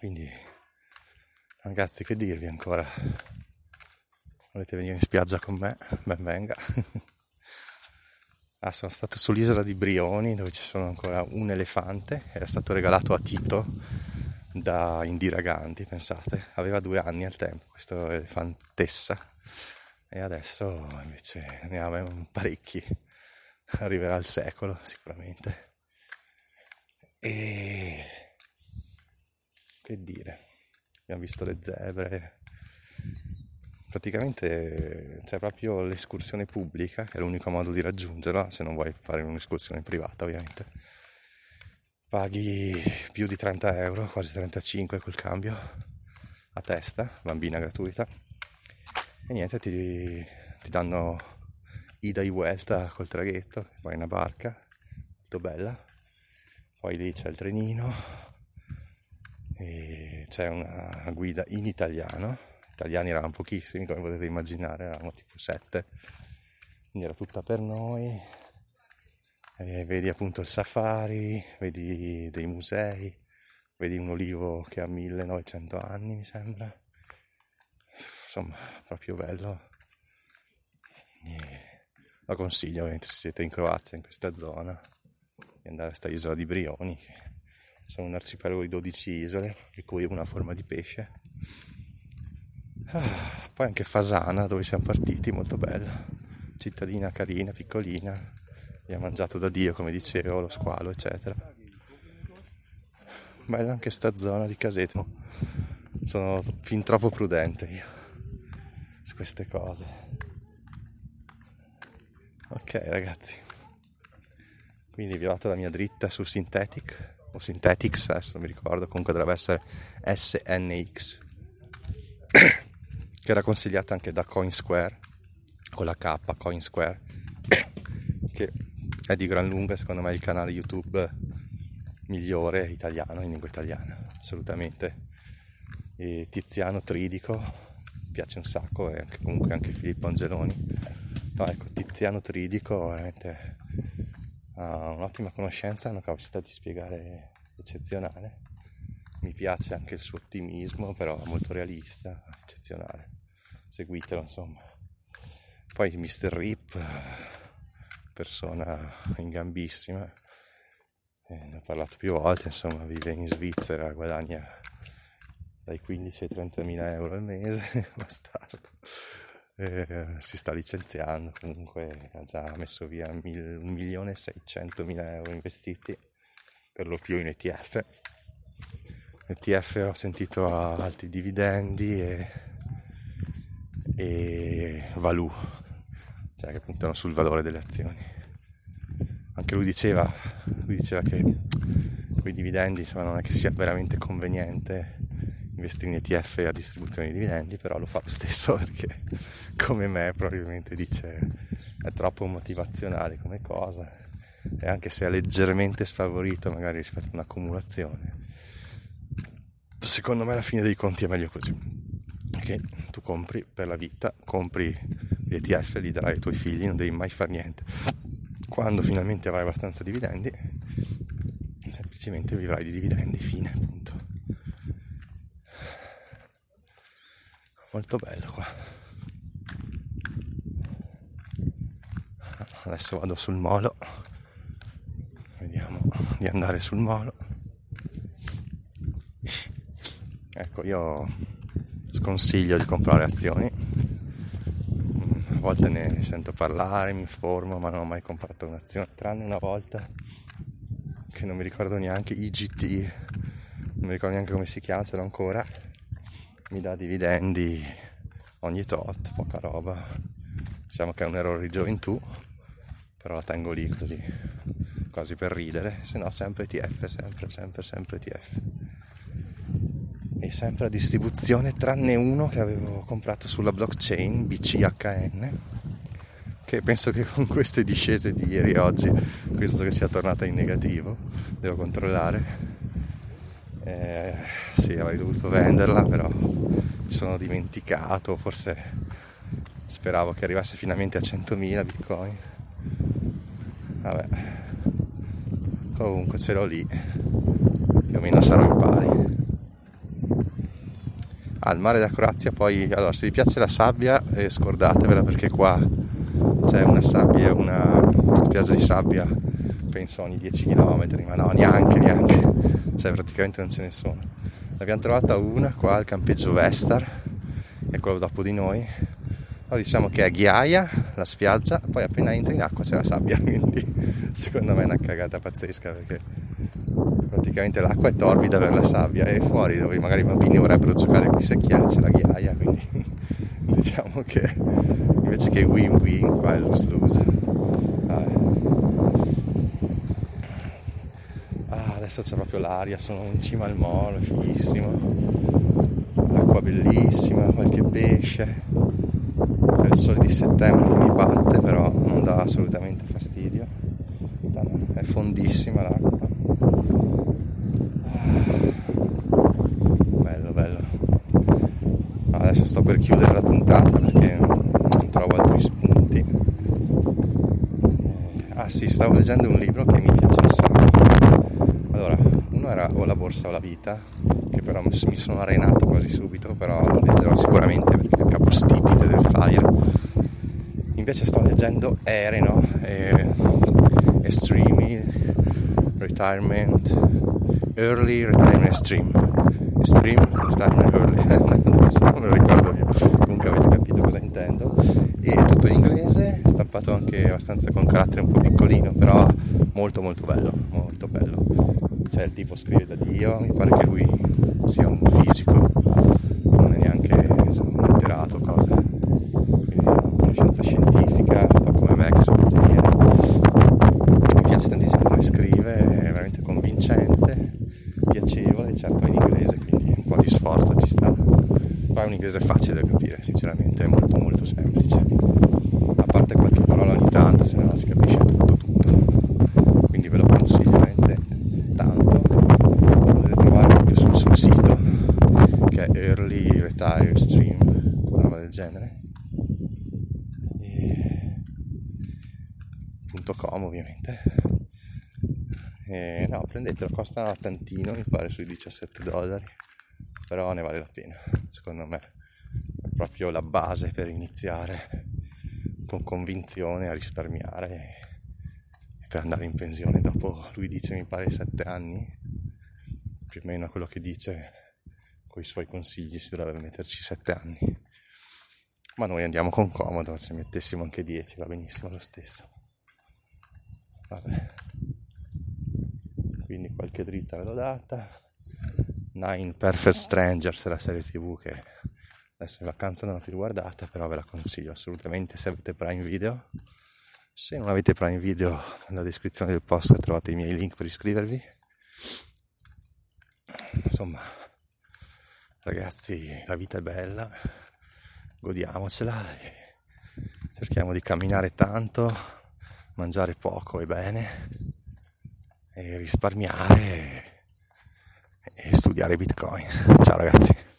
quindi ragazzi che dirvi ancora? Volete venire in spiaggia con me? Ben venga. Ah, sono stato sull'isola di Brioni dove ci sono ancora un elefante. Era stato regalato a Tito da Indira Gandhi pensate. Aveva due anni al tempo questo elefantessa. E adesso invece ne ha parecchi. Arriverà al secolo sicuramente. E che dire, abbiamo visto le zebre, praticamente c'è proprio l'escursione pubblica, che è l'unico modo di raggiungerla, se non vuoi fare un'escursione privata ovviamente. Paghi più di 30 euro, quasi 35 col cambio a testa, bambina gratuita. E niente, ti, ti danno ida e vuelta col traghetto, vai in una barca, molto bella poi lì c'è il trenino e c'è una guida in italiano. Italiani eravamo pochissimi come potete immaginare eravamo tipo sette. Quindi era tutta per noi. E vedi appunto il safari vedi dei musei vedi un olivo che ha 1900 anni mi sembra. Insomma proprio bello. E lo consiglio ovviamente se siete in Croazia in questa zona di andare a questa isola di Brioni, sono un arcipelago di 12 isole, di cui una forma di pesce. Ah, poi anche Fasana, dove siamo partiti, molto bella, cittadina carina, piccolina, abbiamo mangiato da Dio, come dicevo, lo squalo, eccetera. Bella anche sta zona di Caseto, sono fin troppo prudente io su queste cose. Ok ragazzi quindi vi ho dato la mia dritta su Synthetic o Synthetics, adesso non mi ricordo, comunque dovrebbe essere SNX che era consigliata anche da Coinsquare con la K Coinsquare che è di gran lunga secondo me il canale YouTube migliore italiano in lingua italiana assolutamente. E Tiziano Tridico piace un sacco e anche, comunque anche Filippo Angeloni. No ecco Tiziano Tridico veramente ha un'ottima conoscenza e una capacità di spiegare eccezionale. Mi piace anche il suo ottimismo, però molto realista, eccezionale. Seguitelo, insomma. Poi Mr. Rip, persona ingambissima, eh, ne ho parlato più volte, insomma, vive in Svizzera, guadagna dai 15 ai 30 mila euro al mese, bastardo eh, si sta licenziando, comunque ha già messo via mil, 1 milione e 600 mila euro investiti, per lo più in ETF. ETF ho sentito a alti dividendi e, e value, cioè che puntano sul valore delle azioni. Anche lui diceva, lui diceva che quei dividendi insomma, non è che sia veramente conveniente investire in ETF a distribuzione di dividendi, però lo fa lo stesso perché come me probabilmente dice è troppo motivazionale come cosa e anche se è leggermente sfavorito magari rispetto a un'accumulazione, secondo me alla fine dei conti è meglio così. Che tu compri per la vita, compri gli ETF, li darai ai tuoi figli, non devi mai fare niente. Quando finalmente avrai abbastanza dividendi, semplicemente vivrai di dividendi, fine, punto. Molto bello qua. Adesso vado sul molo. Vediamo di andare sul molo. Ecco io sconsiglio di comprare azioni. A volte ne sento parlare mi informo ma non ho mai comprato un'azione tranne una volta che non mi ricordo neanche IGT non mi ricordo neanche come si chiama ce l'ho ancora mi dà dividendi ogni tot, poca roba. Diciamo che è un errore di gioventù, però la tengo lì così, quasi per ridere, se no sempre ETF, sempre, sempre, sempre ETF. E sempre a distribuzione, tranne uno che avevo comprato sulla blockchain, BCHN, che penso che con queste discese di ieri e oggi, questo che sia tornata in negativo, devo controllare eh, sì, avrei dovuto venderla, però mi sono dimenticato, forse speravo che arrivasse finalmente a 100.000 bitcoin. Vabbè, comunque ce l'ho lì, più o meno sarò in pari. al mare da Croazia poi allora se vi piace la sabbia eh, scordatevela perché qua c'è una sabbia una spiaggia di sabbia penso ogni 10 km ma no neanche neanche. Cioè praticamente non ce ne sono. L'abbiamo trovata una qua al campeggio Vestar è quello dopo di noi. No, diciamo che è ghiaia la spiaggia poi appena entri in acqua c'è la sabbia quindi secondo me è una cagata pazzesca perché praticamente l'acqua è torbida per la sabbia e fuori dove magari i bambini vorrebbero giocare con i secchielli c'è la ghiaia quindi diciamo che invece che win win qua è lose lose ah, adesso c'è proprio l'aria sono in cima al molo è fighissimo. L'acqua bellissima qualche pesce. C'è il sole di settembre che mi batte però non dà assolutamente fastidio. È fondissima l'acqua. Bello bello. Adesso sto per chiudere la puntata perché non trovo altri spunti. Eh, ah sì stavo leggendo un libro che mi piace un sacco allora uno era o la borsa o la vita che però mi sono arenato quasi subito però lo leggerò sicuramente perché è il capostipite del file invece sto leggendo Ereno Extreme Retirement Early Retirement Stream. Stream Retirement Early, non lo ricordo più, comunque avete capito cosa intendo. E tutto in inglese, stampato anche abbastanza con carattere un po' piccolino, però molto molto bello, molto bello. Cioè il tipo scrive da Dio, mi pare che lui sia un fisico, non è neanche insomma, un letterato, cosa. Quindi conoscenza scientifica, un po' come me che sono ingegnere. Mi piace tantissimo come scrive, è veramente convincente piacevole, certo in inglese, quindi un po' di sforzo ci sta. Poi è un inglese facile da capire, sinceramente, è molto molto semplice. A parte qualche parola ogni tanto, se no si capisce tutto tutto. Quindi ve lo consiglio veramente tanto. Lo potete trovare proprio sul suo sito, che è Early Retire Stream, una roba del genere. E... .com ovviamente e no, prendetelo, costa tantino, mi pare sui 17 dollari, però ne vale la pena, secondo me. È proprio la base per iniziare con convinzione a risparmiare per andare in pensione dopo, lui dice mi pare 7 anni, più o meno quello che dice, con i suoi consigli si dovrebbe metterci 7 anni. Ma noi andiamo con comodo, se mettessimo anche 10 va benissimo lo stesso. Vabbè quindi qualche dritta ve l'ho data. Nine Perfect Strangers la serie tv che adesso in vacanza non ho più guardata, però ve la consiglio assolutamente se avete Prime Video. Se non avete Prime Video, nella descrizione del post trovate i miei link per iscrivervi. Insomma, ragazzi, la vita è bella, godiamocela cerchiamo di camminare tanto, mangiare poco e bene e risparmiare e studiare bitcoin. Ciao ragazzi.